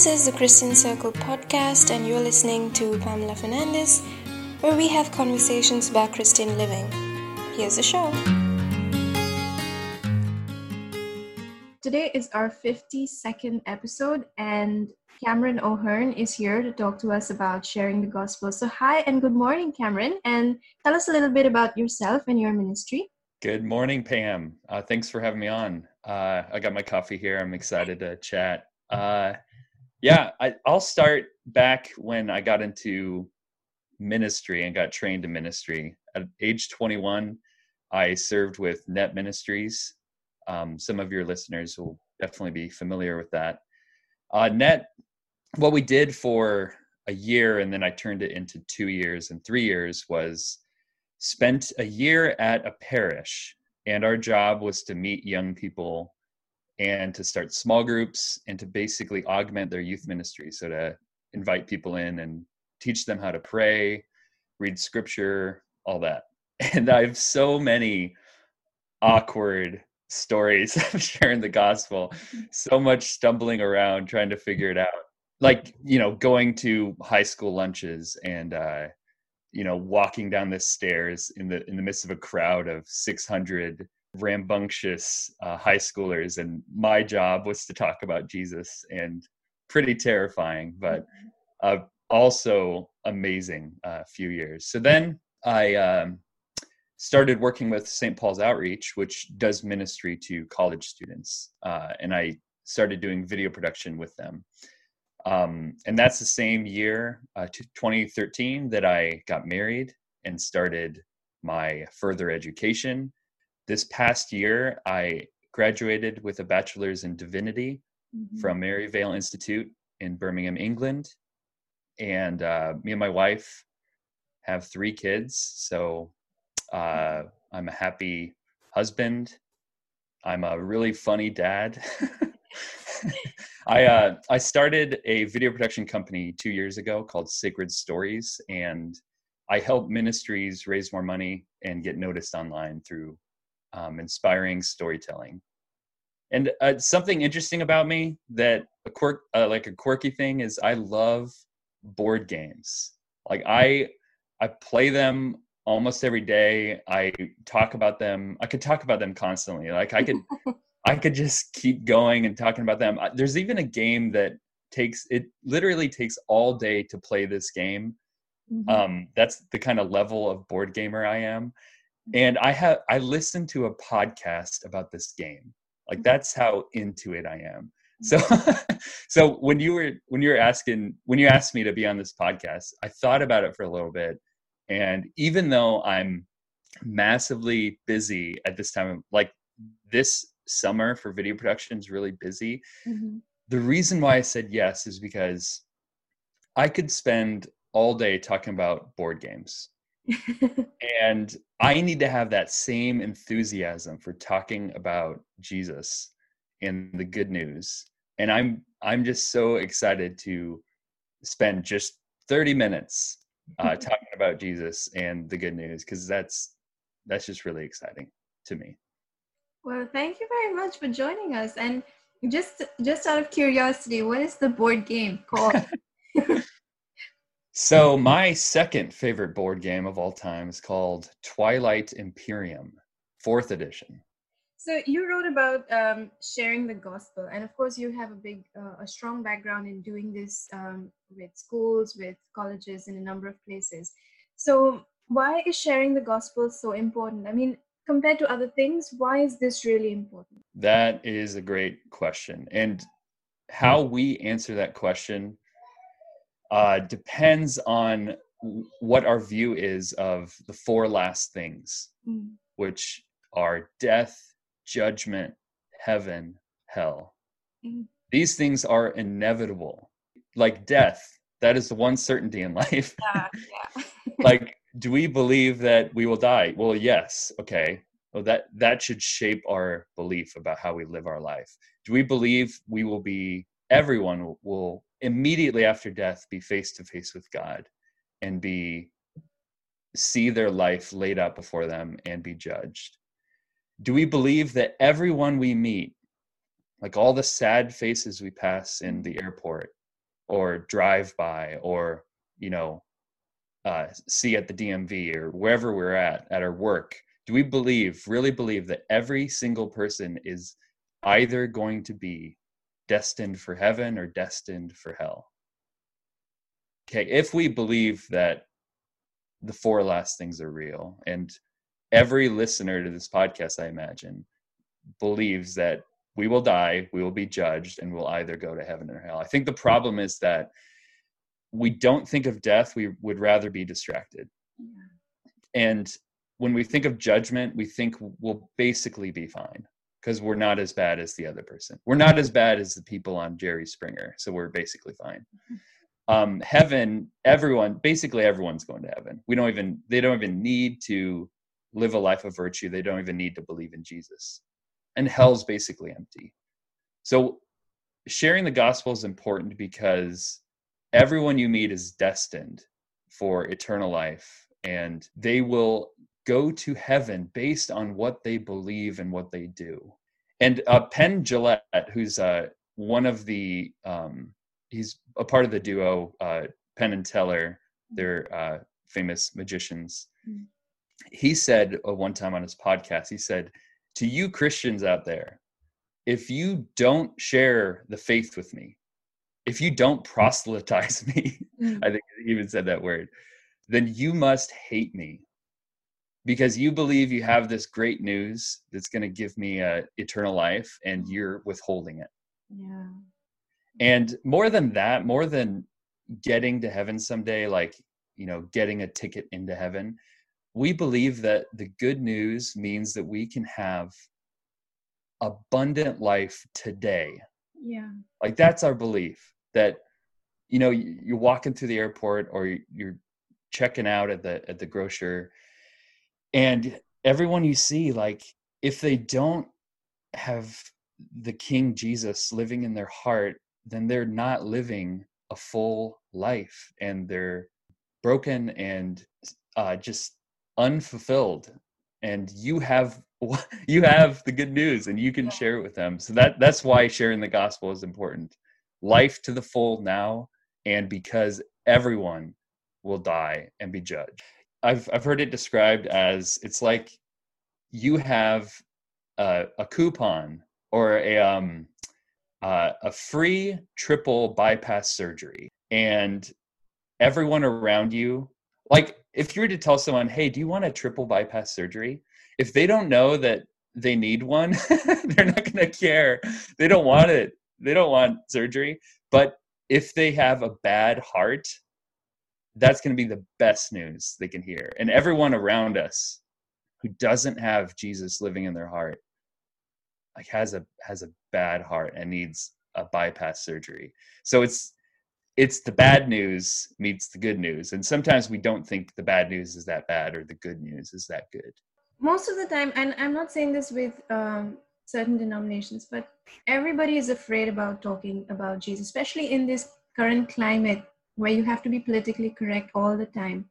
This is the Christian Circle podcast, and you're listening to Pamela Fernandez, where we have conversations about Christian living. Here's the show. Today is our 52nd episode, and Cameron O'Hearn is here to talk to us about sharing the gospel. So, hi and good morning, Cameron, and tell us a little bit about yourself and your ministry. Good morning, Pam. Uh, thanks for having me on. Uh, I got my coffee here. I'm excited to chat. Uh, yeah, I, I'll start back when I got into ministry and got trained in ministry. At age 21, I served with Net Ministries. Um, some of your listeners will definitely be familiar with that. Uh, Net, what we did for a year and then I turned it into two years and three years was spent a year at a parish. And our job was to meet young people and to start small groups and to basically augment their youth ministry. So to invite people in and teach them how to pray, read scripture, all that. And I have so many awkward stories of sharing the gospel, so much stumbling around trying to figure it out. Like, you know, going to high school lunches and uh, you know, walking down the stairs in the in the midst of a crowd of 600 rambunctious uh, high schoolers, and my job was to talk about Jesus, and pretty terrifying, but uh, also amazing uh, few years. So then I um, started working with St. Paul's Outreach, which does ministry to college students, uh, and I started doing video production with them. Um, and that's the same year, uh, 2013, that I got married and started my further education this past year, I graduated with a bachelor's in divinity mm-hmm. from Maryvale Institute in Birmingham, England. And uh, me and my wife have three kids. So uh, I'm a happy husband. I'm a really funny dad. I uh, I started a video production company two years ago called Sacred Stories, and I help ministries raise more money and get noticed online through um, inspiring storytelling. And uh, something interesting about me that a quirk, uh, like a quirky thing, is I love board games. Like I, I play them almost every day. I talk about them. I could talk about them constantly. Like I could, I could just keep going and talking about them. There's even a game that takes it literally takes all day to play this game. Mm-hmm. Um, that's the kind of level of board gamer I am and i have i listened to a podcast about this game like mm-hmm. that's how into it i am so mm-hmm. so when you were when you were asking when you asked me to be on this podcast i thought about it for a little bit and even though i'm massively busy at this time like this summer for video production is really busy mm-hmm. the reason why i said yes is because i could spend all day talking about board games and I need to have that same enthusiasm for talking about Jesus and the good news. And I'm I'm just so excited to spend just 30 minutes uh, talking about Jesus and the good news because that's that's just really exciting to me. Well, thank you very much for joining us. And just just out of curiosity, what is the board game called? So my second favorite board game of all time is called Twilight Imperium, fourth edition. So you wrote about um, sharing the gospel, and of course you have a big, uh, a strong background in doing this um, with schools, with colleges, in a number of places. So why is sharing the gospel so important? I mean, compared to other things, why is this really important? That is a great question, and how we answer that question uh, depends on what our view is of the four last things, mm. which are death, judgment, heaven, hell. Mm. These things are inevitable. Like death, that is the one certainty in life. Yeah, yeah. like, do we believe that we will die? Well, yes. Okay. Well, that that should shape our belief about how we live our life. Do we believe we will be? Everyone will immediately after death be face to face with God and be see their life laid out before them and be judged? Do we believe that everyone we meet, like all the sad faces we pass in the airport, or drive by or you know uh, see at the DMV or wherever we're at at our work, do we believe, really believe that every single person is either going to be destined for heaven or destined for hell? Okay, if we believe that the four last things are real, and every listener to this podcast, I imagine, believes that we will die, we will be judged, and we'll either go to heaven or hell. I think the problem is that we don't think of death, we would rather be distracted. And when we think of judgment, we think we'll basically be fine because we're not as bad as the other person. We're not as bad as the people on Jerry Springer, so we're basically fine. Um, heaven, everyone, basically everyone's going to heaven. We don't even, they don't even need to live a life of virtue. They don't even need to believe in Jesus. And hell's basically empty. So sharing the gospel is important because everyone you meet is destined for eternal life and they will go to heaven based on what they believe and what they do. And uh, Penn Jillette, who's uh, one of the, um, he's a part of the duo, uh, Penn and Teller, they're uh, famous magicians. Mm-hmm. He said uh, one time on his podcast, he said, To you Christians out there, if you don't share the faith with me, if you don't proselytize me, mm. I think he even said that word, then you must hate me because you believe you have this great news that's going to give me uh, eternal life and you're withholding it. Yeah. And more than that, more than getting to heaven someday, like, you know, getting a ticket into heaven, we believe that the good news means that we can have abundant life today. Yeah. Like that's our belief that you know you're walking through the airport or you're checking out at the at the grocer and everyone you see like if they don't have the king jesus living in their heart then they're not living a full life and they're broken and uh, just unfulfilled. And you have you have the good news and you can share it with them. So that that's why sharing the gospel is important. Life to the full now and because everyone will die and be judged i've i've heard it described as it's like you have a, a coupon or a um uh, a free triple bypass surgery and everyone around you like if you were to tell someone hey do you want a triple bypass surgery? If they don't know that they need one they're not going to care. They don't want it. They don't want surgery. But if they have a bad heart that's going to be the best news they can hear. And everyone around us who doesn't have jesus living in their heart like has a has a bad heart and needs a bypass surgery. So it's it's the bad news meets the good news. And sometimes we don't think the bad news is that bad or the good news is that good. Most of the time and i'm not saying this with um, certain denominations, but everybody is afraid about talking about Jesus, especially in this current climate where you have to be politically correct all the time.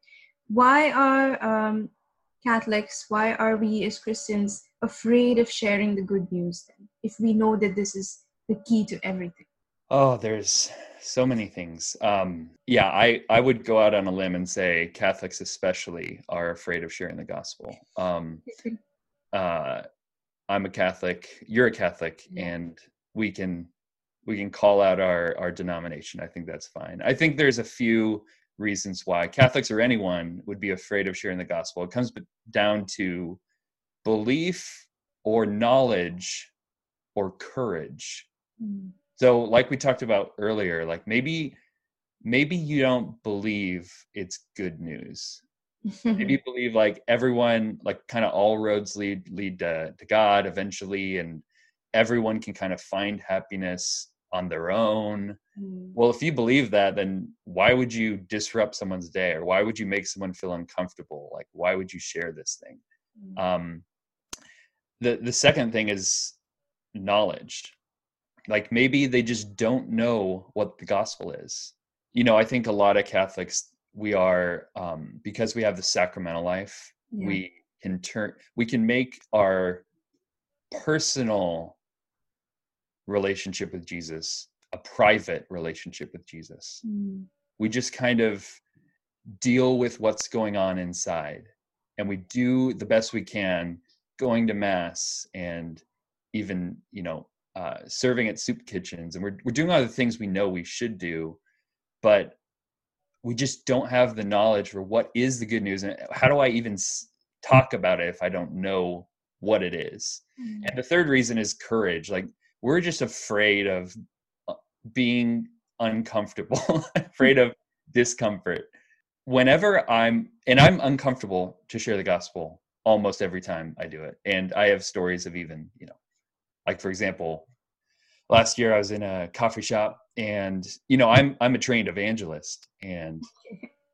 Why are um, Catholics, why are we as Christians afraid of sharing the good news then, if we know that this is the key to everything? Oh, there's so many things. Um, yeah, I, I would go out on a limb and say Catholics, especially, are afraid of sharing the gospel. Um, uh, I'm a Catholic, you're a Catholic, yeah. and we can we can call out our our denomination. I think that's fine. I think there's a few reasons why Catholics or anyone would be afraid of sharing the gospel. It comes down to belief or knowledge or courage. Mm. So like we talked about earlier, like maybe maybe you don't believe it's good news maybe you believe like everyone like kind of all roads lead lead to, to god eventually and everyone can kind of find happiness on their own mm. well if you believe that then why would you disrupt someone's day or why would you make someone feel uncomfortable like why would you share this thing mm. um the the second thing is knowledge like maybe they just don't know what the gospel is you know i think a lot of catholics we are um, because we have the sacramental life yeah. we can turn we can make our personal relationship with jesus a private relationship with Jesus. Mm. We just kind of deal with what's going on inside and we do the best we can going to mass and even you know uh, serving at soup kitchens and we're, we're doing all the things we know we should do but we just don't have the knowledge for what is the good news and how do i even talk about it if i don't know what it is Mm. and the third reason is courage like we're just afraid of uh, being uncomfortable afraid of discomfort. Whenever i'm and i'm uncomfortable to share the gospel almost every time i do it. And i have stories of even you know like for example last year i was in a coffee shop and you know i'm i'm a trained evangelist and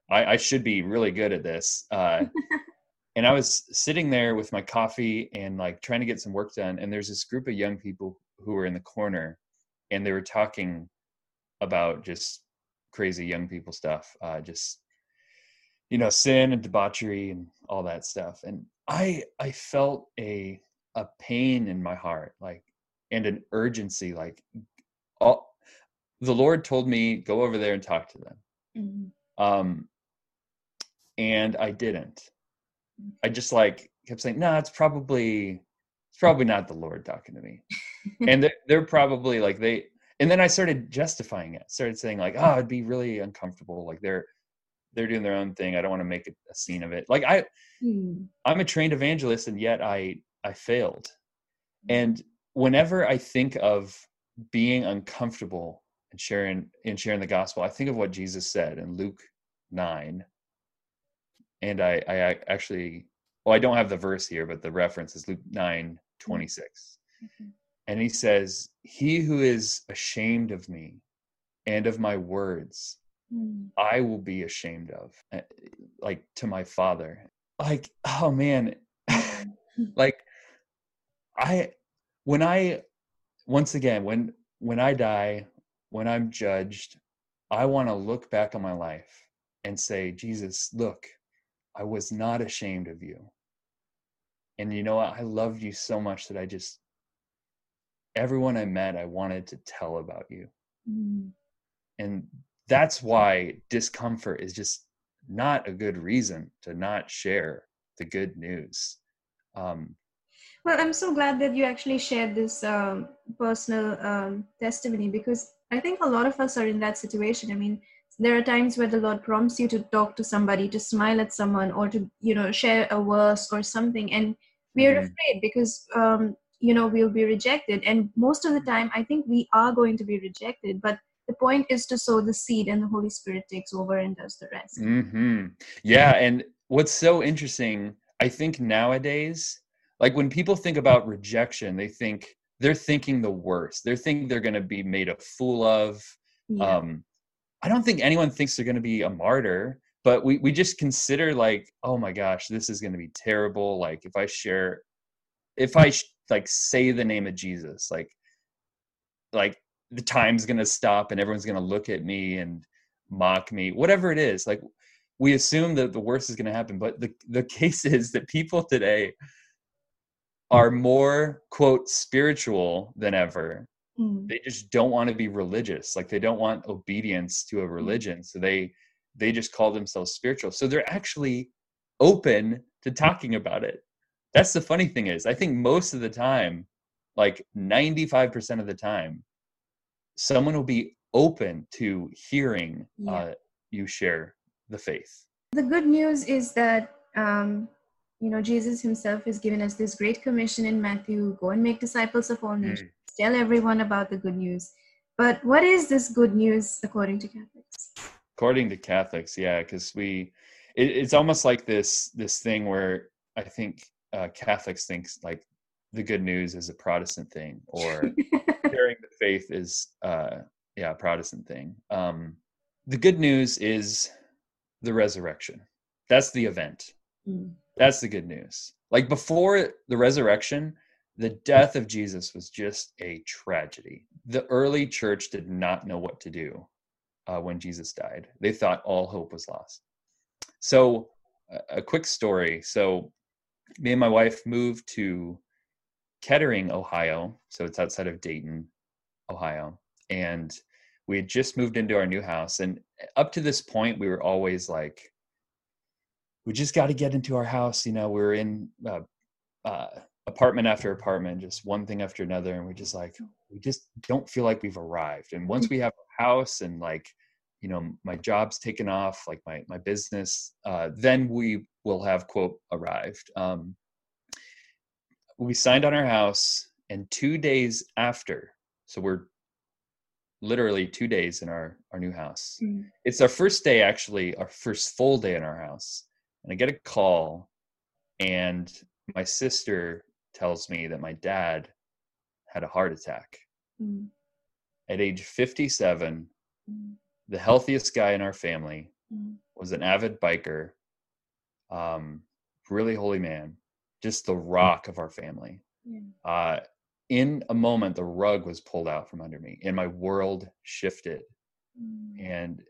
i, I should be really good at this uh, and i was sitting there with my coffee and like trying to get some work done. And there's this group of young people who were in the corner and they were talking about just crazy young people stuff uh, just you know sin and debauchery and all that stuff. And i i felt a a pain in my heart like and an urgency like all the lord told me go over there and talk to them. Mm. um and i didn't. I just like kept saying no it's probably it's probably not the lord talking to me. And they're, they're probably like they and then i started justifying it started saying like oh it'd be really uncomfortable like they're they're doing their own thing. I don't want to make a, scene of it. Like i Mm. i'm a trained evangelist and yet i i failed. And whenever i think of being uncomfortable and sharing and sharing the gospel i think of what jesus said in luke 9 and i i actually well i don't have the verse here but the reference is luke 9 26 Okay. and he says he who is ashamed of me and of my words Mm. i will be ashamed of uh, like to my father. Like oh man. Like i when i once again when when i die when i'm judged i want to look back on my life and say jesus look i was not ashamed of you and you know what i loved you so much that i just everyone i met i wanted to tell about you Mm. and that's why discomfort is just not a good reason to not share the good news um, Well, I'm so glad that you actually shared this um, personal um, testimony because I think a lot of us are in that situation. I mean, there are times where the Lord prompts you to talk to somebody, to smile at someone, or to you know share a verse or something, and we are Mhm. afraid because um, you know we'll be rejected. And most of the time, I think we are going to be rejected. But the point is to sow the seed, and the Holy Spirit takes over and does the rest. hmm Yeah, and what's so interesting, I think nowadays, like when people think about rejection, they think they're thinking the worst. They're thinking they're going to be made a fool of. Yeah. Um, I don't think anyone thinks they're going to be a martyr, but we we just consider like, oh my gosh, this is going to be terrible. Like if I share, if I like say the name of Jesus, like like the time's going to stop and everyone's going to look at me and mock me, whatever it is. Like we assume that the worst is going to happen, but the the case is that people today are more quote spiritual than ever Mm. they just don't want to be religious like they don't want obedience to a religion so they they just call themselves spiritual. So they're actually open to talking about it. That's the funny thing is i think most of the time like 95% of the time someone will be open to hearing Yeah. uh, you share the faith. The good news is that um, you know jesus himself has given us this great commission in matthew go and make disciples of all nations tell everyone about the good news. But what is this good news according to catholics? According to catholics yeah because we it, it's almost like this this thing where i think uh, catholics thinks like the good news is a protestant thing or sharing the faith is uh yeah a protestant thing. Um the good news is the resurrection. That's the event. Mm. that's the good news. Like before the resurrection the death of jesus was just a tragedy. The early church did not know what to do uh, when jesus died. They thought all hope was lost. So a, quick story. So me and my wife moved to kettering ohio. So it's outside of dayton ohio. And we had just moved into our new house. And up to this point we were always like we just got to get into our house you know we are in uh, uh, apartment after apartment just one thing after another and we're just like we just don't feel like we've arrived. And once we have a house and like you know my job's taken off like my my business uh, then we will have quote arrived. Um, we signed on our house and two days after so we're literally two days in our our new house. Mm. it's our first day actually our first full day in our house and i get a call and my sister tells me that my dad had a heart attack mm. at age 57 mm. the healthiest guy in our family mm. was an avid biker um, really holy man just the mm. rock of our family yeah. uh, in a moment the rug was pulled out from under me and my world shifted mm. and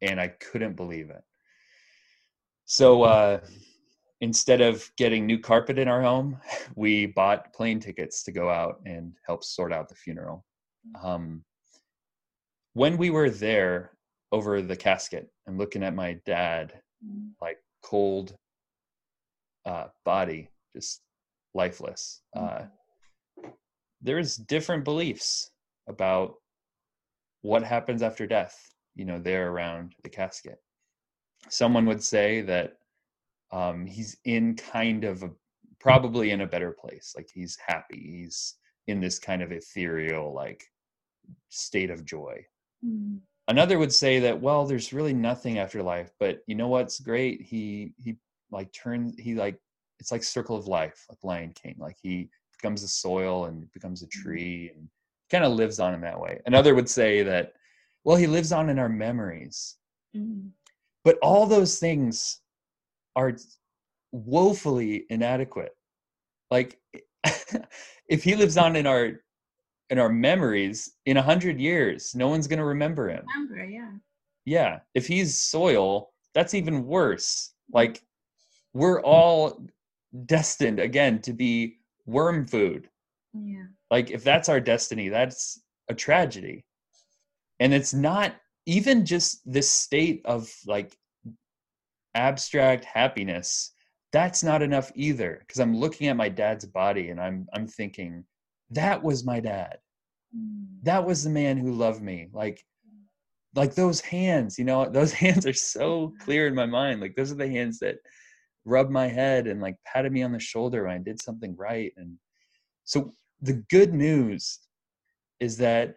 and i couldn't believe it so uh instead of getting new carpet in our home we bought plane tickets to go out and help sort out the funeral. Um when we were there over the casket and looking at my dad like cold uh body just lifeless. Uh there's different beliefs about what happens after death you know there around the casket. Someone would say that um, he's in kind of a probably in a better place like he's happy he's in this kind of ethereal like state of joy mm. another would say that well there's really nothing after life but you know what's great he he like turns he like it's like circle of life like lion king like he becomes the soil and becomes a mm-hmm. tree and kind of lives on in that way. Another would say that, well, he lives on in our memories. Mm-hmm. But all those things are woefully inadequate. Like if he lives on in our in our memories in a hundred years, no one's gonna remember him. Remember, yeah. Yeah. If he's soil, that's even worse. Like we're all destined again to be worm food. Yeah. Like if that's our destiny, that's a tragedy. And it's not even just this state of like abstract happiness. That's not enough either because I'm looking at my dad's body and I'm I'm thinking that was my dad. Mm. That was the man who loved me. Like like those hands, you know, those hands are so clear in my mind. Like those are the hands that rubbed my head and like patted me on the shoulder when I did something right. And so the good news is that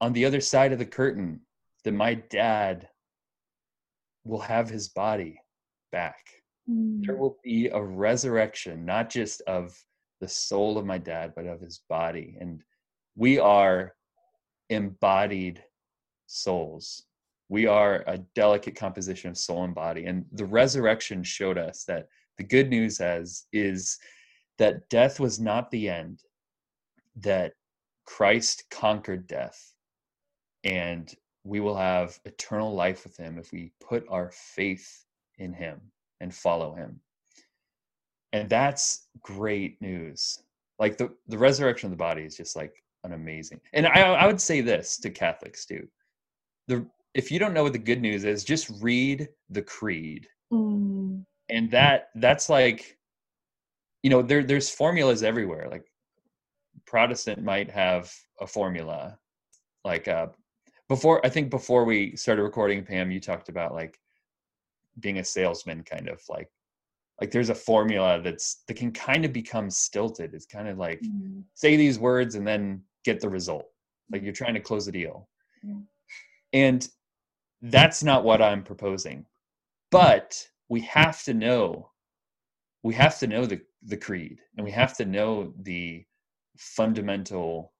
on the other side of the curtain, that my dad will have his body back. Mm. There will be a resurrection, not just of the soul of my dad, but of his body. And we are embodied souls we are a delicate composition of soul and body and the resurrection showed us that the good news as is that death was not the end that christ conquered death and we will have eternal life with him if we put our faith in him and follow him and that's great news like the, the resurrection of the body is just like an amazing and I, I would say this to catholics too the if you don't know what the good news is, just read the creed. Mm. And that that's like you know, there there's formulas everywhere. Like Protestant might have a formula. Like uh before I think before we started recording, Pam, you talked about like being a salesman kind of like like there's a formula that's that can kind of become stilted. It's kind of like mm. say these words and then get the result. Like you're trying to close a deal. Yeah. And that's not what I'm proposing. But we have to know, we have to know the, the creed and we have to know the fundamental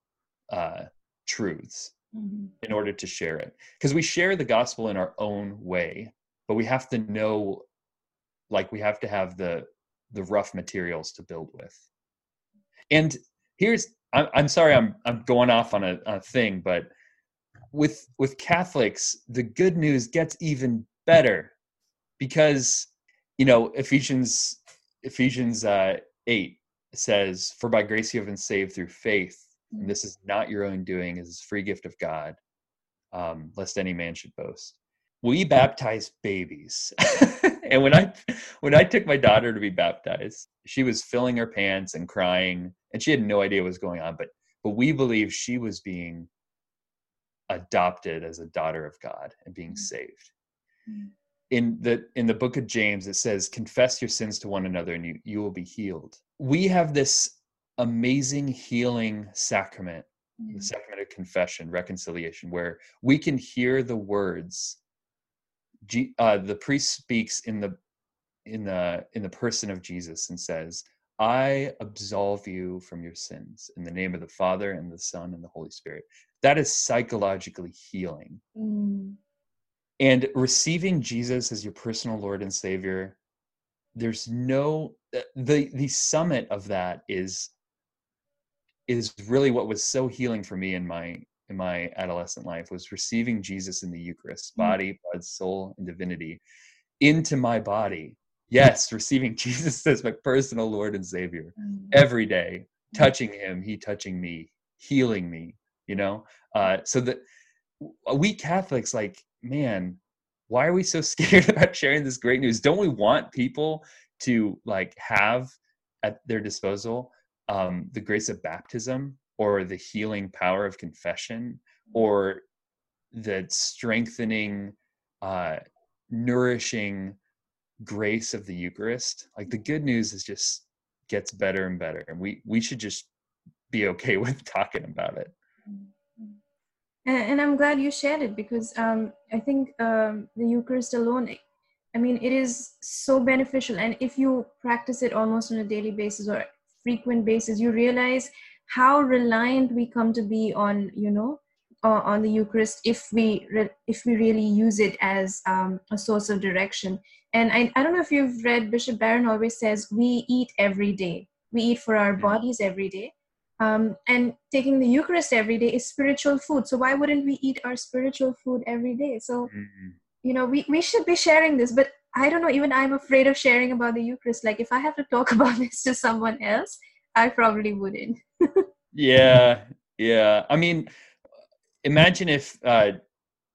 uh, truths mm-hmm. in order to share it. Because we share the gospel in our own way, but we have to know, like, we have to have the the rough materials to build with. And here's, I'm, sorry, I'm I'm going off on a, a thing, but with with Catholics, the good news gets even better because you know Ephesians Ephesians uh, eight says, "For by grace you have been saved through faith, and this is not your own doing it is a free gift of god um, lest any man should boast. We baptize babies. And when i when i took my daughter to be baptized she was filling her pants and crying and she had no idea what was going on but but we believe she was being adopted as a daughter of god and being mm. saved. Mm. In the in the book of james it says confess your sins to one another and you, you will be healed. We have this amazing healing sacrament the sacrament of confession reconciliation where we can hear the words uh, the priest speaks in the in the in the person of jesus and says i absolve you from your sins in the name of the father and the son and the holy spirit. That is psychologically healing. Mm. and receiving jesus as your personal lord and savior there's no uh, the the summit of that is is really what was so healing for me in my in my adolescent life was receiving jesus in the eucharist Mm. body blood soul and divinity into my body yes receiving jesus as my personal lord and savior Mm. every day touching him he touching me healing me you know uh so that we catholics like man why are we so scared about sharing this great news don't we want people to like have at their disposal um the grace of baptism or the healing power of confession or the strengthening uh nourishing grace of the eucharist like the good news is just gets better and better and we we should just be okay with talking about it And, and I'm glad you shared it because um, I think um, the Eucharist alone, I mean, it is so beneficial. And if you practice it almost on a daily basis or frequent basis, you realize how reliant we come to be on, you know, uh, on the Eucharist if we re- if we really use it as um, a source of direction. And I, I don't know if you've read Bishop Barron always says we eat every day. We eat for our bodies every day um, and taking the Eucharist every day is spiritual food. So why wouldn't we eat our spiritual food every day? So Mhm. You know, we we should be sharing this, but I don't know. Even I'm afraid of sharing about the Eucharist. Like if I have to talk about this to someone else, I probably wouldn't. yeah yeah i mean imagine if uh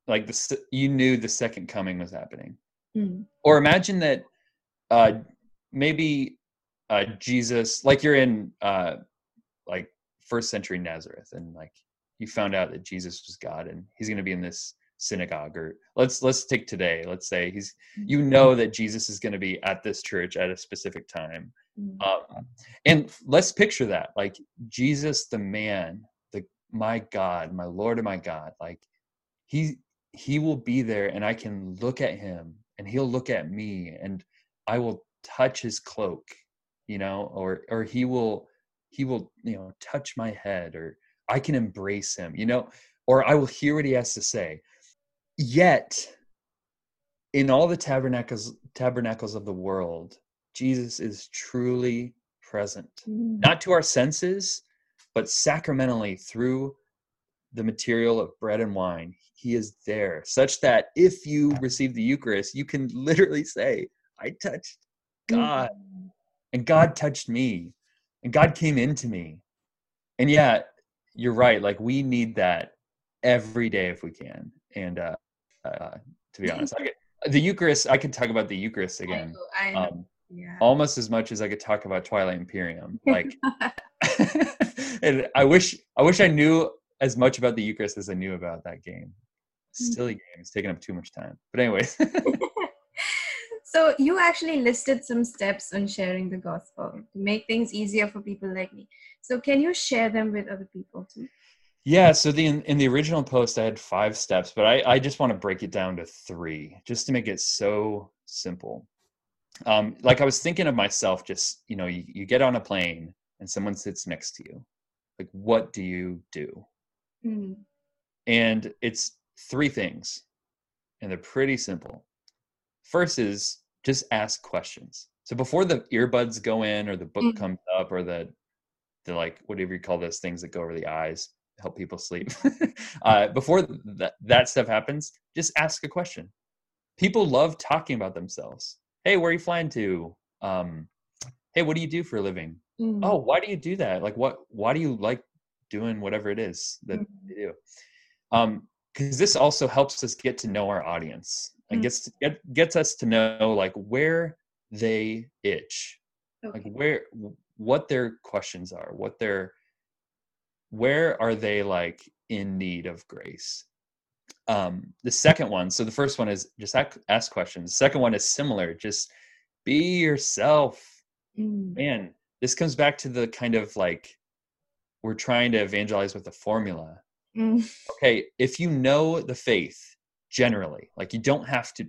like this you knew the second coming was happening Mm. or imagine that uh maybe uh jesus like you're in uh like first century nazareth and like you found out that jesus was god and he's going to be in this synagogue or let's let's take today. Let's say he's you know that jesus is going to be at this church at a specific time. Mm. um, and let's picture that like jesus the man the my god my lord and my god like he he will be there and i can look at him and he'll look at me and i will touch his cloak you know or or he will he will you know touch my head or i can embrace him you know or i will hear what he has to say yet in all the tabernacles tabernacles of the world jesus is truly present. Mm. not to our senses but sacramentally through the material of bread and wine. He is there such that if you receive the eucharist you can literally say i touched god Mm. and god touched me and god came into me. And yeah you're right like we need that every day if we can. And uh, uh to be honest I could, the eucharist i could talk about the eucharist I again know, I know. um yeah. almost as much as i could talk about twilight imperium like and i wish i wish i knew as much about the eucharist as i knew about that game silly game it's taking up too much time but anyways so you actually listed some steps on sharing the gospel to make things easier for people like me. So can you share them with other people too? Yeah, so the in, in the original post I had five steps, but I, I just want to break it down to three, just to make it so simple. Um, like I was thinking of myself, just you know, you, you get on a plane and someone sits next to you. Like, what do you do? Mm. And it's three things, and they're pretty simple. First is just ask questions. So before the earbuds go in, or the book Mhm. comes up, or the the like whatever you call those things that go over the eyes, help people sleep. uh, before that that stuff happens, just ask a question. People love talking about themselves. Hey, where are you flying to? Um, hey, what do you do for a living? Mm. Oh, why do you do that? Like, what? Why do you like doing whatever it is that mm-hmm. they do. Um, because this also helps us get to know our audience and mm-hmm. gets to, get, gets us to know like where they itch, okay. like where what their questions are, what their where are they like in need of grace? Um the second one so the first one is just ask questions. The second one is similar just be yourself. Mm. man this comes back to the kind of like we're trying to evangelize with a formula. Mm. okay if you know the faith generally like you don't have to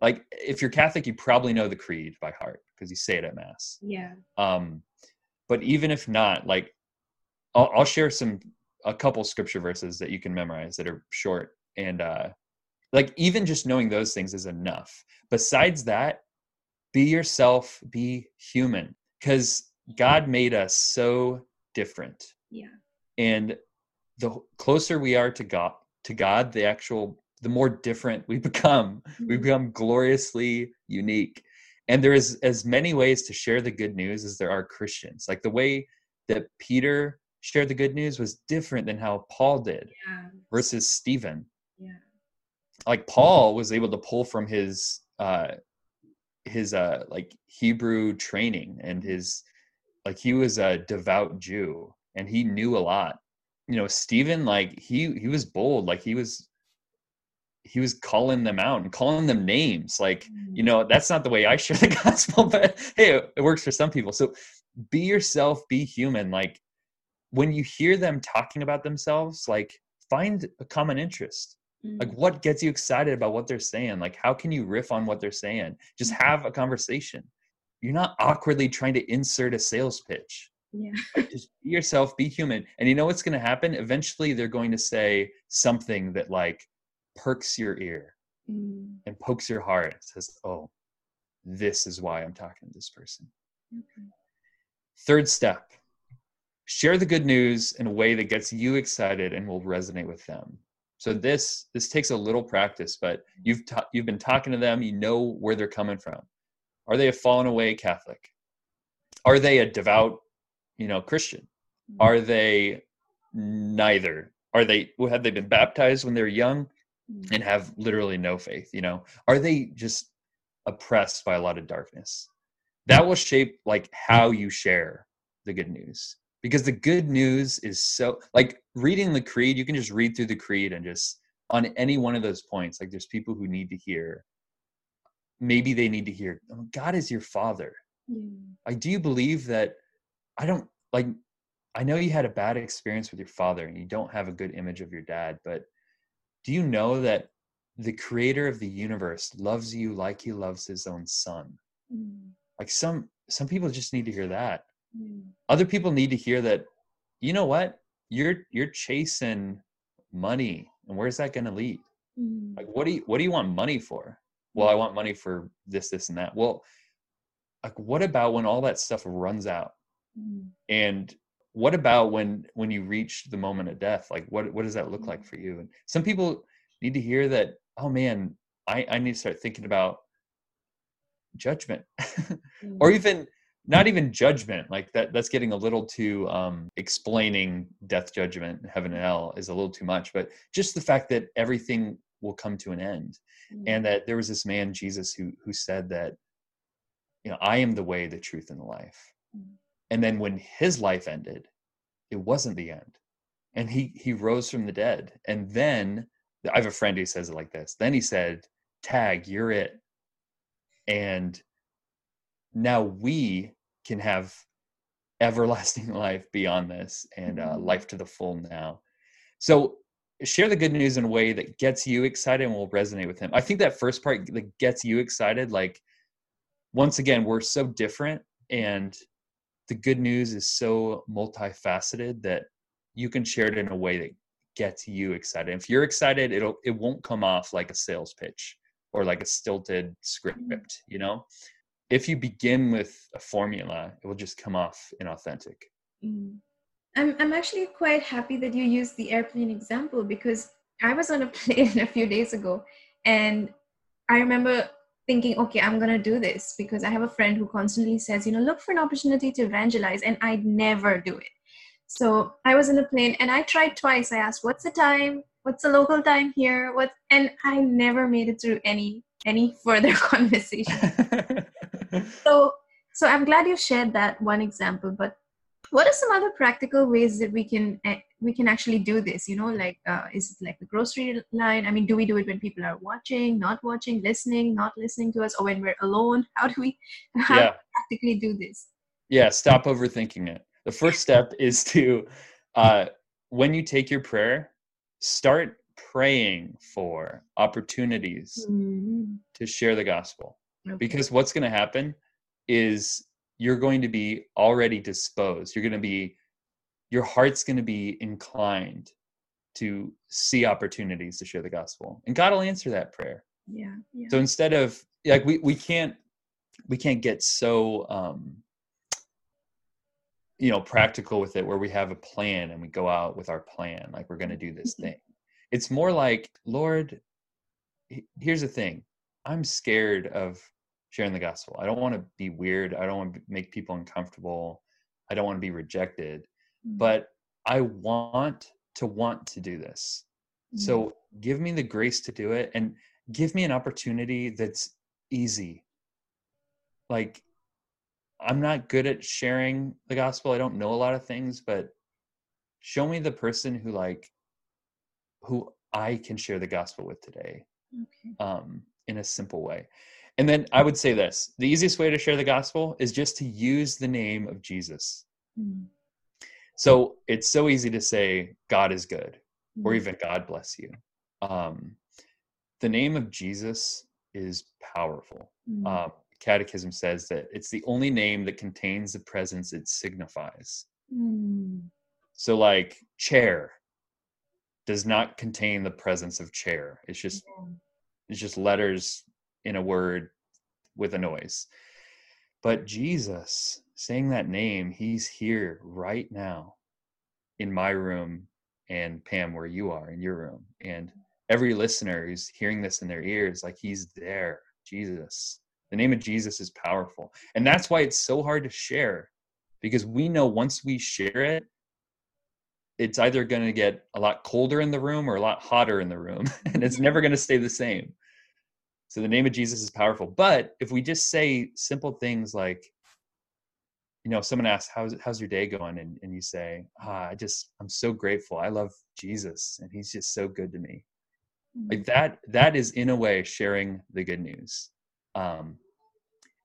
like if you're catholic you probably know the creed by heart because you say it at mass. Yeah. Um but even if not like I'll, I'll share some a couple scripture verses that you can memorize that are short and uh like even just knowing those things is enough. Besides that be yourself be human because god made us so different. Yeah. And the closer we are to god to god the actual the more different we become. Mm-hmm. we become gloriously unique. And there is as many ways to share the good news as there are christians. Like the way that peter shared the good news was different than how Paul did yeah. versus Stephen. Yeah. Like Paul was able to pull from his uh his uh like Hebrew training and his like he was a devout Jew and he knew a lot. You know, Stephen like he he was bold, like he was he was calling them out and calling them names like you mm. know that's not the way i share the gospel but hey it works for some people so be yourself be human like when you hear them talking about themselves, like find a common interest. Mm-hmm. Like what gets you excited about what they're saying? Like how can you riff on what they're saying? Just mm-hmm. have a conversation. You're not awkwardly trying to insert a sales pitch. Yeah. Like, just be yourself, be human. And you know what's going to happen? Eventually they're going to say something that like perks your ear mm. and pokes your heart. It says, "Oh, this is why I'm talking to this person." Okay. Third step share the good news in a way that gets you excited and will resonate with them. So this this takes a little practice but you've ta- you've been talking to them you know where they're coming from. Are they a fallen away catholic? Are they a devout you know christian? Mm-hmm. are they neither? Are they have they been baptized when they're young mm-hmm. and have literally no faith you know? Are they just oppressed by a lot of darkness? That will shape like how you share the good news because the good news is so like reading the creed you can just read through the creed and just on any one of those points like there's people who need to hear maybe they need to hear oh, god is your father mm. like do you believe that i don't like i know you had a bad experience with your father and you don't have a good image of your dad but do you know that the creator of the universe loves you like he loves his own son mm. like some some people just need to hear that. Other people need to hear that, you know what? You're you're chasing money and where's that going to lead? Mm. Like what do you what do you want money for? Well, I want money for this this and that. Well, like what about when all that stuff runs out? Mm. And what about when when you reach the moment of death? Like what what does that look like mm. for you? And some people need to hear that, oh man, I, I need to start thinking about judgment. or mm. even not even judgment like that that's getting a little too um explaining death judgment heaven and hell is a little too much but just the fact that everything will come to an end mm-hmm. and that there was this man jesus who who said that you know i am the way the truth and the life. Mm-hmm. and then when his life ended it wasn't the end. And he he rose from the dead. And then i have a friend who says it like this. Then he said tag you're it. And now we can have everlasting life beyond this and uh, mm-hmm. life to the full now. So share the good news in a way that gets you excited and will resonate with him. I think that first part that gets you excited, like once again, we're so different and the good news is so multifaceted that you can share it in a way that gets you excited. If you're excited, it'll it won't come off like a sales pitch or like a stilted mm-hmm. script, you know? If you begin with a formula, it will just come off inauthentic. Mm. I'm, I'm actually quite happy that you used the airplane example because I was on a plane a few days ago and I remember thinking, okay, I'm going to do this because I have a friend who constantly says, you know, look for an opportunity to evangelize, and I'd never do it. So I was in a plane and I tried twice. I asked, "What's the time? What's the local time here?" What? And I never made it through any any further conversation. so so I'm glad you shared that one example. But what are some other practical ways that we can eh, we can actually do this? You know, like uh, is it like the grocery line? I mean, do we do it when people are watching, not watching, listening, not listening to us, or when we're alone? How do we how yeah. do we practically do this? Yeah, stop overthinking it. The first step is to uh, when you take your prayer, start praying for opportunities mm-hmm. to share the gospel. Okay. Because what's going to happen is you're going to be already disposed. You're going to be, your heart's going to be inclined to see opportunities to share the gospel. And God will answer that prayer. Yeah. yeah. So instead of, like, we, we can't, we can't get so, um, you know, practical with it where we have a plan and we go out with our plan, like we're going to do this mm-hmm. thing. It's more like, Lord, here's the thing. I'm scared of sharing the gospel. I don't want to be weird. I don't want to make people uncomfortable. I don't want to be rejected. Mm-hmm. But I want to want to do this. Mm-hmm. So give me the grace to do it and give me an opportunity that's easy. Like I'm not good at sharing the gospel. I don't know a lot of things, but show me the person who like who I can share the gospel with today. Okay. Um in a simple way. And then I would say this the easiest way to share the gospel is just to use the name of Jesus. Mm. So it's so easy to say, God is good, mm. or even God bless you. Um, the name of Jesus is powerful. Mm. Um, Catechism says that it's the only name that contains the presence it signifies. Mm. So, like, chair does not contain the presence of chair. It's just. It's just letters in a word with a noise. But Jesus, saying that name, he's here right now in my room and Pam, where you are in your room. And every listener who's hearing this in their ears, like he's there. Jesus. The name of Jesus is powerful. And that's why it's so hard to share because we know once we share it, it's either going to get a lot colder in the room or a lot hotter in the room. and it's never going to stay the same. So the name of Jesus is powerful. But if we just say simple things like, you know, someone asks, how's, how's your day going? And, and you say, ah, I just, I'm so grateful. I love Jesus and he's just so good to me. Like mm-hmm. that, that is in a way sharing the good news. Um,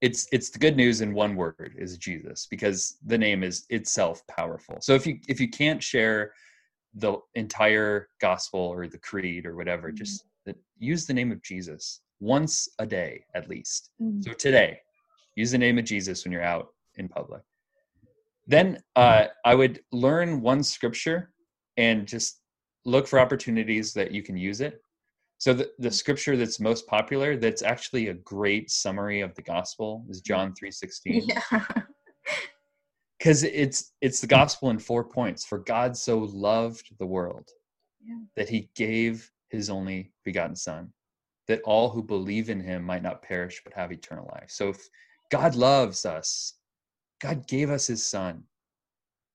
it's, it's the good news in one word is Jesus because the name is itself powerful. So if you, if you can't share the entire gospel or the creed or whatever, mm-hmm. just use the name of Jesus once a day at least. Mm-hmm. So today, use the name of Jesus when you're out in public. Then uh, I would learn one scripture and just look for opportunities that you can use it. So the, the scripture that's most popular, that's actually a great summary of the gospel, is John three sixteen. Yeah. Because it's it's the gospel in four points. For God so loved the world yeah. that He gave His only begotten Son, that all who believe in him might not perish but have eternal life. So if God loves us, God gave us his son.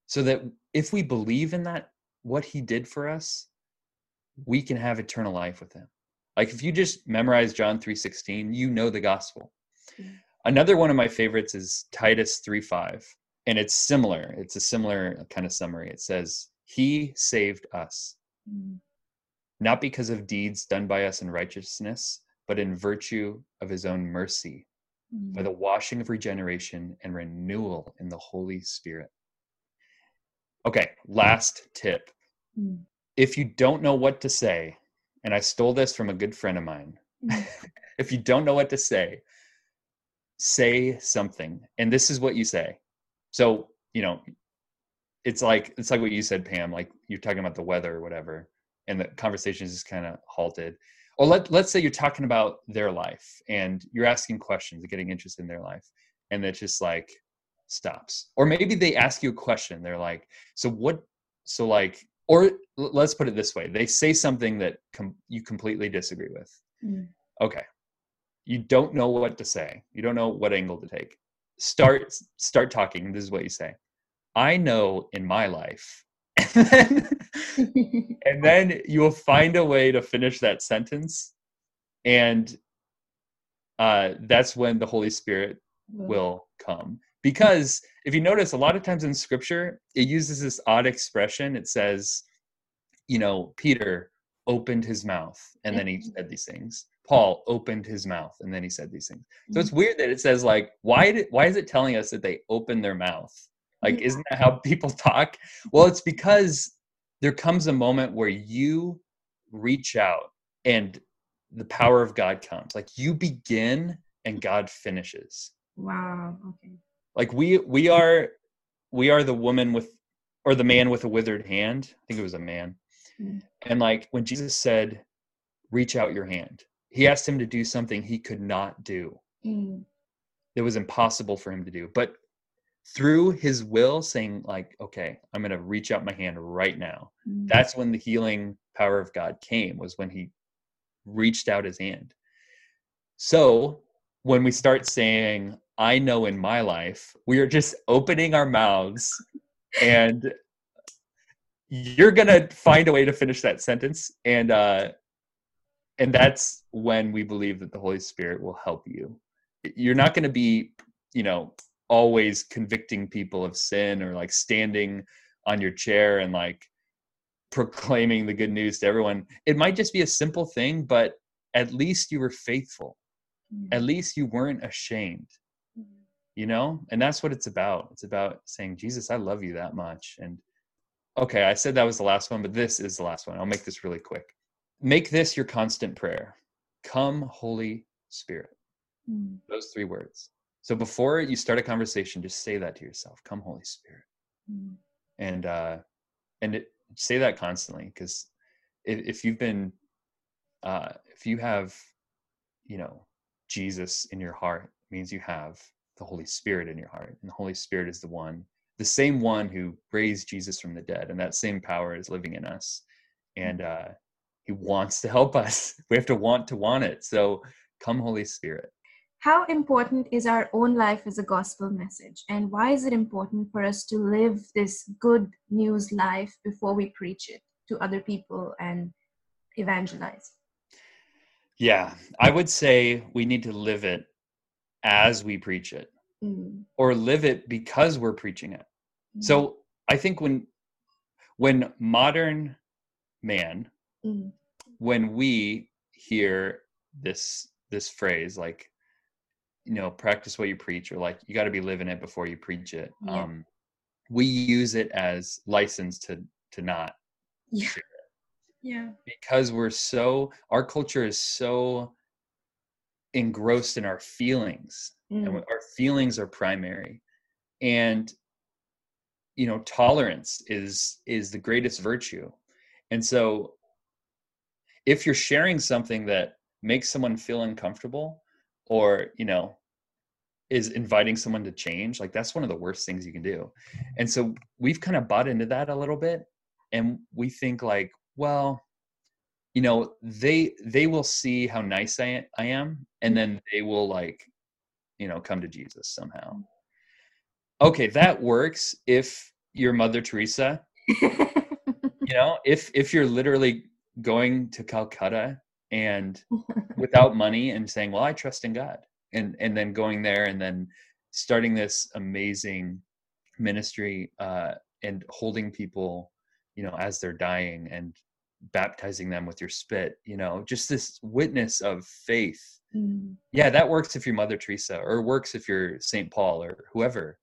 So that if we believe in that, what he did for us, we can have eternal life with him. Like if you just memorize John 3:16, you know the gospel. Mm-hmm. Another one of my favorites is Titus 3:5, and it's similar. It's a similar kind of summary. It says, "He saved us." Mm-hmm not because of deeds done by us in righteousness, but in virtue of his own mercy, mm-hmm. by the washing of regeneration and renewal in the Holy Spirit. Okay, last tip. Mm-hmm. If you don't know what to say, and I stole this from a good friend of mine, mm-hmm. if you don't know what to say, say something. And this is what you say. So, you know, it's like it's like what you said, Pam, like you're talking about the weather or whatever and the conversation is just kind of halted. Or let, let's say you're talking about their life and you're asking questions and getting interested in their life and it just like stops. Or maybe they ask you a question they're like so what so like or let's put it this way they say something that com- you completely disagree with. Mm. okay. You don't know what to say. You don't know what angle to take. Start start talking. This is what you say. I know in my life and then, and then you will find a way to finish that sentence. And uh, that's when the holy spirit will come. Because if you notice a lot of times in scripture it uses this odd expression. It says you know peter opened his mouth and then he Mhm. said these things. Paul opened his mouth and then he said these things. So Mm. it's weird that it says like why did why is it telling us that they opened their mouth like isn't that how people talk well it's because there comes a moment where you reach out and the power of god comes like you begin and god finishes wow. Okay. like we we are we are the woman with or the man with a withered hand i think it was a man Mm. and like when jesus said reach out your hand he asked him to do something he could not do Mm. it was impossible for him to do but through his will saying like okay i'm going to reach out my hand right now. Mm. that's when the healing power of god came was when he reached out his hand. So when we start saying i know in my life we are just opening our mouths and you're going to find a way to finish that sentence and uh and that's when we believe that the holy spirit will help you. You're not going to be you know always convicting people of sin or like standing on your chair and like proclaiming the good news to everyone. It might just be a simple thing but at least you were faithful. Yeah. at least you weren't ashamed Mm. you know? And that's what it's about. It's about saying jesus i love you that much. And okay i said that was the last one but this is the last one. I'll make this really quick. Make this your constant prayer. Come holy spirit. Mm. those three words so before you start a conversation just say that to yourself. Come holy spirit. Mm. and uh and it, say that constantly because if, if you've been uh if you have you know jesus in your heart means you have the holy spirit in your heart. And the holy spirit is the one the same one who raised jesus from the dead. And that same power is living in us. And uh he wants to help us. We have to want to want it. So come holy spirit How important is our own life as a gospel message? And why is it important for us to live this good news life before we preach it to other people and evangelize? yeah i would say we need to live it as we preach it Mm. or live it because we're preaching it Mm. so i think when when modern man Mm. when we hear this this phrase like you know practice what you preach or like you got to be living it before you preach it Yeah. um we use it as license to to not Yeah. Yeah. because we're so our culture is so engrossed in our feelings and Mm. our feelings are primary and you know tolerance is is the greatest virtue and so if you're sharing something that makes someone feel uncomfortable or you know is inviting someone to change like that's one of the worst things you can do. And so we've kind of bought into that a little bit and we think like well you know they they will see how nice i, I am and then they will like you know come to jesus somehow. Okay that works if you're mother teresa you know if if you're literally going to calcutta and without money and saying well i trust in god and and then going there and then starting this amazing ministry uh and holding people you know as they're dying and baptizing them with your spit you know just this witness of faith Mm. yeah that works if you're mother teresa or works if you're saint paul or whoever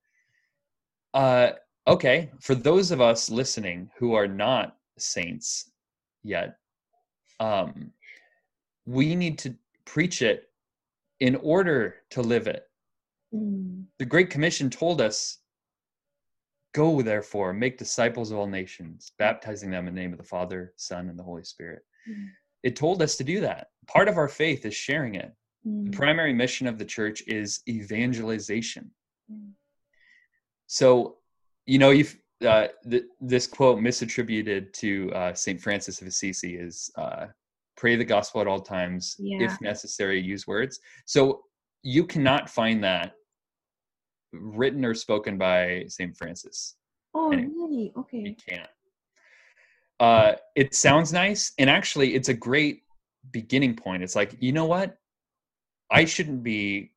uh okay for those of us listening who are not saints yet um we need to preach it in order to live it Mm. the great commission told us go therefore make disciples of all nations baptizing them in the name of the father son and the holy spirit Mm. it told us to do that part of our faith is sharing it the Mm. primary mission of the church is evangelization Mm. so you know you've uh, th- this quote misattributed to uh, saint francis of assisi is uh, pray the gospel at all times Yeah. if necessary use words so you cannot find that written or spoken by saint francis Oh, Anyway. really? you can't uh, it sounds nice, and actually, it's a great beginning point. It's like, you know what? I shouldn't be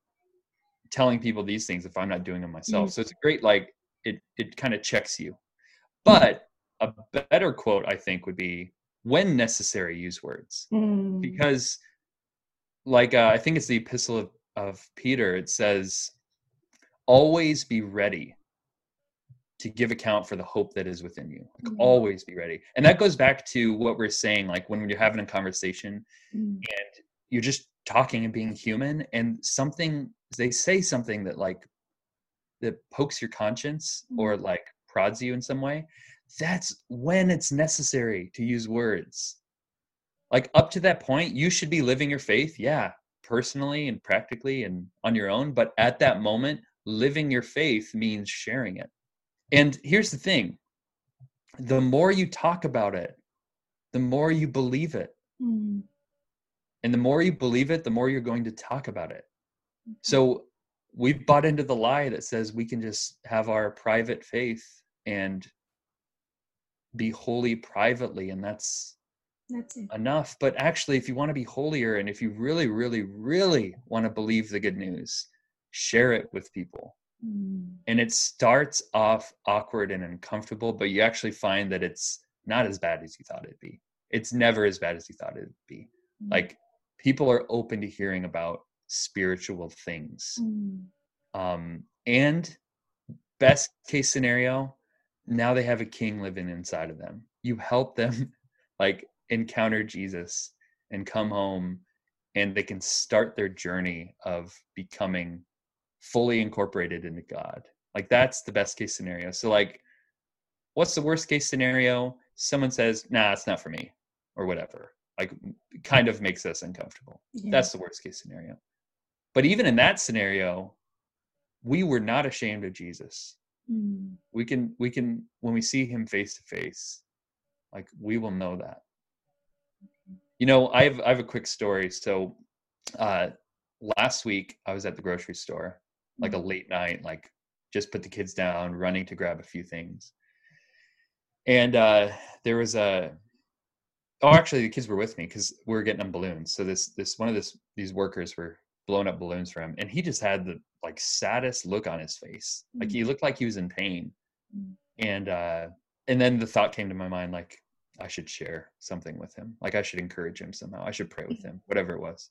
telling people these things if I'm not doing them myself. Mm. So it's a great like it it kind of checks you. But a better quote I think would be when necessary use words. Mm. Because like uh, I think it's the epistle of, of Peter it says always be ready to give account for the hope that is within you. Like, mm. Always be ready. And that goes back to what we're saying like when you're having a conversation mm. and you're just talking and being human and something they say something that like that pokes your conscience or mm-hmm. like prods you in some way that's when it's necessary to use words. Like up to that point you should be living your faith yeah personally and practically and on your own but at that moment living your faith means sharing it. And here's the thing the more you talk about it the more you believe it. Mm. and the more you believe it the more you're going to talk about it. So we've bought into the lie that says we can just have our private faith and be holy privately and that's that's it. enough but actually if you want to be holier and if you really really really want to believe the good news share it with people mm. and it starts off awkward and uncomfortable but you actually find that it's not as bad as you thought it'd be it's never as bad as you thought it'd be mm. like people are open to hearing about spiritual things. Mm. Um, and best case scenario, now they have a king living inside of them. You help them like encounter Jesus and come home and they can start their journey of becoming fully incorporated into God. Like that's the best case scenario. So like what's the worst case scenario? Someone says, "Nah, it's not for me." or whatever. Like kind of makes us uncomfortable. Yeah. That's the worst case scenario. But even in that scenario, we were not ashamed of Jesus. Mm. We can we can when we see him face to face, like we will know that. You know, I have I have a quick story. So uh last week I was at the grocery store, like a mm. late night, like just put the kids down, running to grab a few things. And uh there was a oh actually the kids were with me because we were getting them balloons. So this this one of this these workers were blowing up balloons for him and he just had the like saddest look on his face. Mm-hmm. like he mm. looked like he was in pain. Mm-hmm. and uh and then the thought came to my mind like i should share something with him. Like i should encourage him somehow. I should pray with him whatever it was.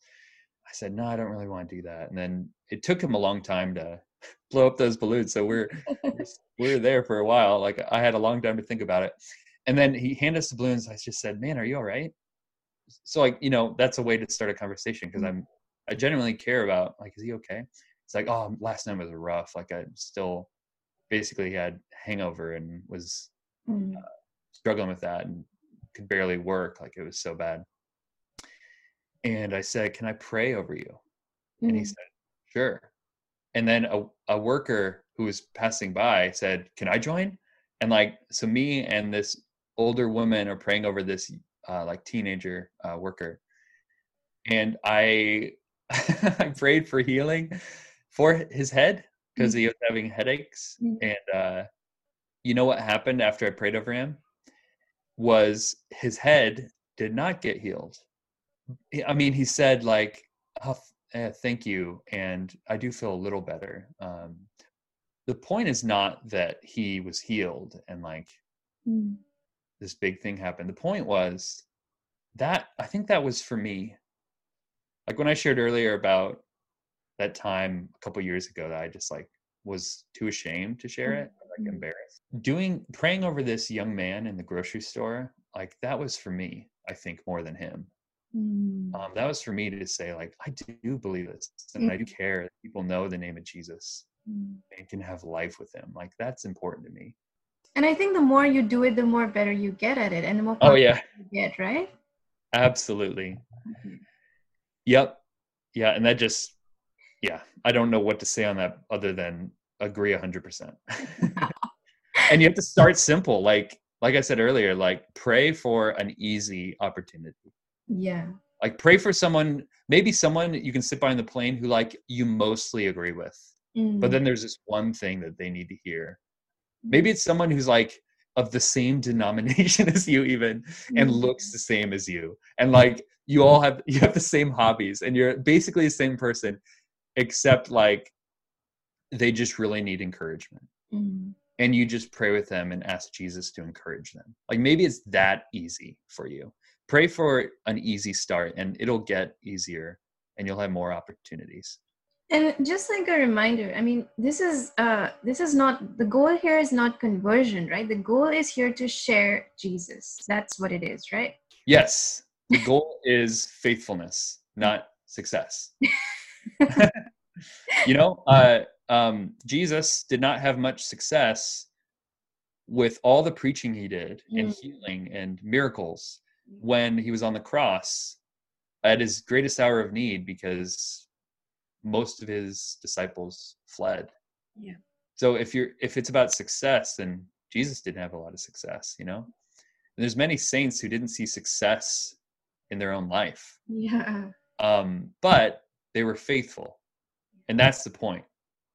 I said no i don't really want to do that. And then it took him a long time to blow up those balloons. So we're we're there for a while. Like i had a long time to think about it. And then he handed us the balloons. I just said man are you all right? So like you know that's a way to start a conversation because mm. i'm I genuinely care about like, is he okay? It's like, oh, last night was rough. Like I still basically had hangover and was mm. uh, struggling with that and could barely work. Like it was so bad. And I said, can I pray over you? Mm. And he mm. said, sure. And then a, a worker who was passing by said, can I join? And like, so me and this older woman are praying over this uh, like teenager uh, worker and I I prayed for healing for his head because he mm-hmm. was having headaches. Mm-hmm. And uh, you know what happened after I prayed over him? Was his head did not get healed. I mean, he said like, oh, eh, "Thank you," and I do feel a little better. Um, the point is not that he was healed and like mm. this big thing happened. The point was that I think that was for me like when I shared earlier about that time a couple years ago that I just like was too ashamed to share it, like mm-hmm. embarrassed. Doing praying over this young man in the grocery store, like that was for me, I think, more than him. Mm. Um, that was for me to say, like, I do believe this, and. I do care that people know the name of Jesus mm. and can have life with him. Like that's important to me. And I think the more you do it, the more better you get at it, and the more oh yeah, you get right. Absolutely. Mm-hmm. Yep. Yeah. And that just, yeah, I don't know what to say on that other than agree 100%. and you have to start simple. Like, like I said earlier, like pray for an easy opportunity. Yeah. Like pray for someone, maybe someone you can sit by on the plane who like you mostly agree with. Mm. But then there's this one thing that they need to hear. Maybe it's someone who's like of the same denomination as you even and Mm. looks the same as you and like you all have you have the same hobbies and you're basically the same person except like they just really need encouragement Mm. and you just pray with them and ask Jesus to encourage them. Like maybe it's that easy for you. Pray for an easy start and it'll get easier and you'll have more opportunities. And just like a reminder, I mean, this is uh this is not the goal here is not conversion, right? The goal is here to share Jesus. That's what it is, right? Yes, the goal is faithfulness, not success. you know, uh, um, Jesus did not have much success with all the preaching he did and Mm. healing and miracles when he was on the cross at his greatest hour of need because most of his disciples fled. Yeah. So if you're if it's about success, then Jesus didn't have a lot of success, you know? And there's many saints who didn't see success in their own life. Yeah. Um, but they were faithful. And that's the point.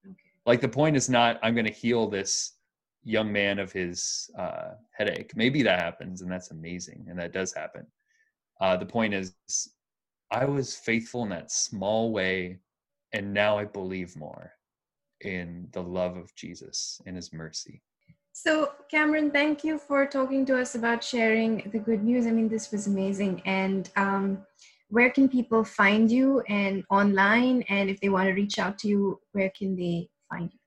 Okay. Like the point is not I'm gonna heal this young man of his uh, headache. Maybe that happens and that's amazing and that does happen. Uh, the point is I was faithful in that small way and now I believe more in the love of Jesus and his mercy. So, Cameron, thank you for talking to us about sharing the good news. I mean, this was amazing. And um, where can people find you and online? And if they want to reach out to you, where can they find you?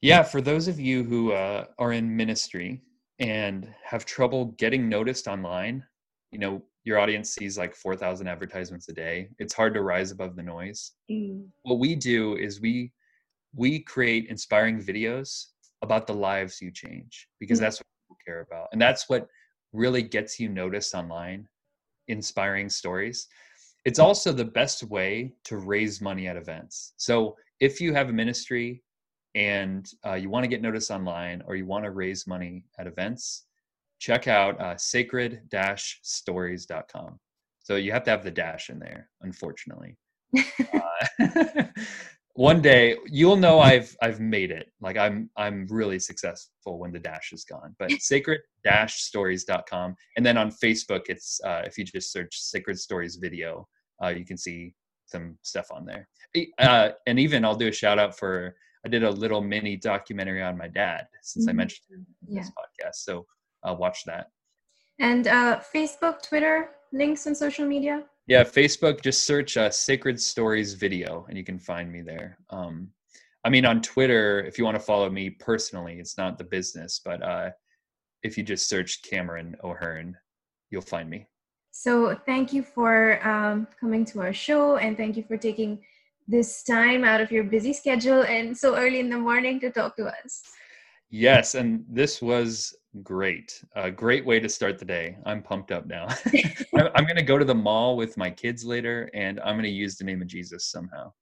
Yeah, for those of you who uh, are in ministry and have trouble getting noticed online, you know, your audience sees like 4,000 advertisements a day. It's hard to rise above the noise. What we do is we we create inspiring videos about the lives you change because Mm. that's what people care about. And that's what really gets you noticed online, inspiring stories. It's also the best way to raise money at events. So if you have a ministry and uh, you want to get noticed online or you want to raise money at events, check out uh, sacred-stories.com. So you have to have the dash in there, unfortunately. Uh, one day you'll know I've I've made it. Like I'm I'm really successful when the dash is gone. But sacred-stories.com, and then on Facebook, it's uh, if you just search Sacred Stories Video, uh, you can see some stuff on there. Uh, and even I'll do a shout out for I did a little mini documentary on my dad since I Mhm. mentioned Yeah. this podcast. So uh, watch that. And uh, Facebook, Twitter, links on social media. Yeah, Facebook, just search uh, Sacred Stories Video and you can find me there. Um, I mean, on Twitter, if you want to follow me personally, it's not the business, but uh, if you just search Cameron O'Hearn, you'll find me. So thank you for um, coming to our show and thank you for taking this time out of your busy schedule and so early in the morning to talk to us. Yes, and this was great. A great way to start the day. I'm pumped up now. I'm, I'm going to go to the mall with my kids later and I'm going to use the name of Jesus somehow.